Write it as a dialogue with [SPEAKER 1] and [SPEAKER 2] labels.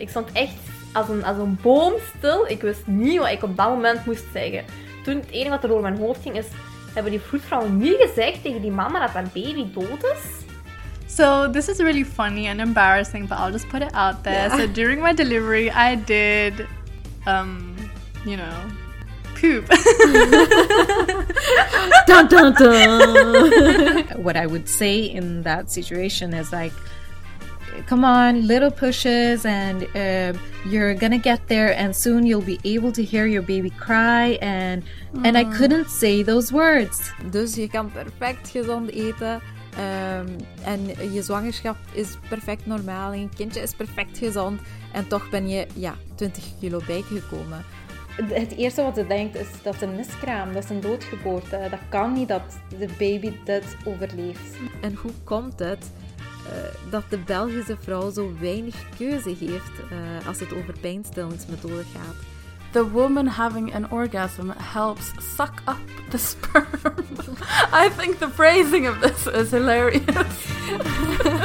[SPEAKER 1] Ik stond echt als een, als een boom stil. Ik wist niet wat ik op dat moment moest zeggen. Toen het enige wat er door mijn hoofd ging is... Hebben die vroedvrouwen niet gezegd tegen die mama dat haar baby dood is?
[SPEAKER 2] So this is really funny and embarrassing, but I'll just put it out there.
[SPEAKER 1] Yeah.
[SPEAKER 2] So during my delivery, I did, um, you know, poop.
[SPEAKER 3] dun, dun, dun. what I would say in that situation is like, come on, little pushes, and uh, you're gonna get there, and soon you'll be able to hear your baby cry. And and I couldn't say those words.
[SPEAKER 4] Dus je kan perfect gezond eten. ehm, en je zwangerschap is perfect normaal. En je kindje is perfect gezond. En toch ben je ja, 20 kilo bijgekomen.
[SPEAKER 5] Het eerste wat ze denkt is dat is een miskraam, dat is een doodgeboorte. Dat kan niet dat de baby dit overleeft.
[SPEAKER 4] En hoe komt het dat de Belgische vrouw zo weinig keuze heeft eh, als het over pijnstillingsmethode gaat?
[SPEAKER 6] The woman having an orgasm helps suck up the sperm. I think the phrasing of this is hilarious.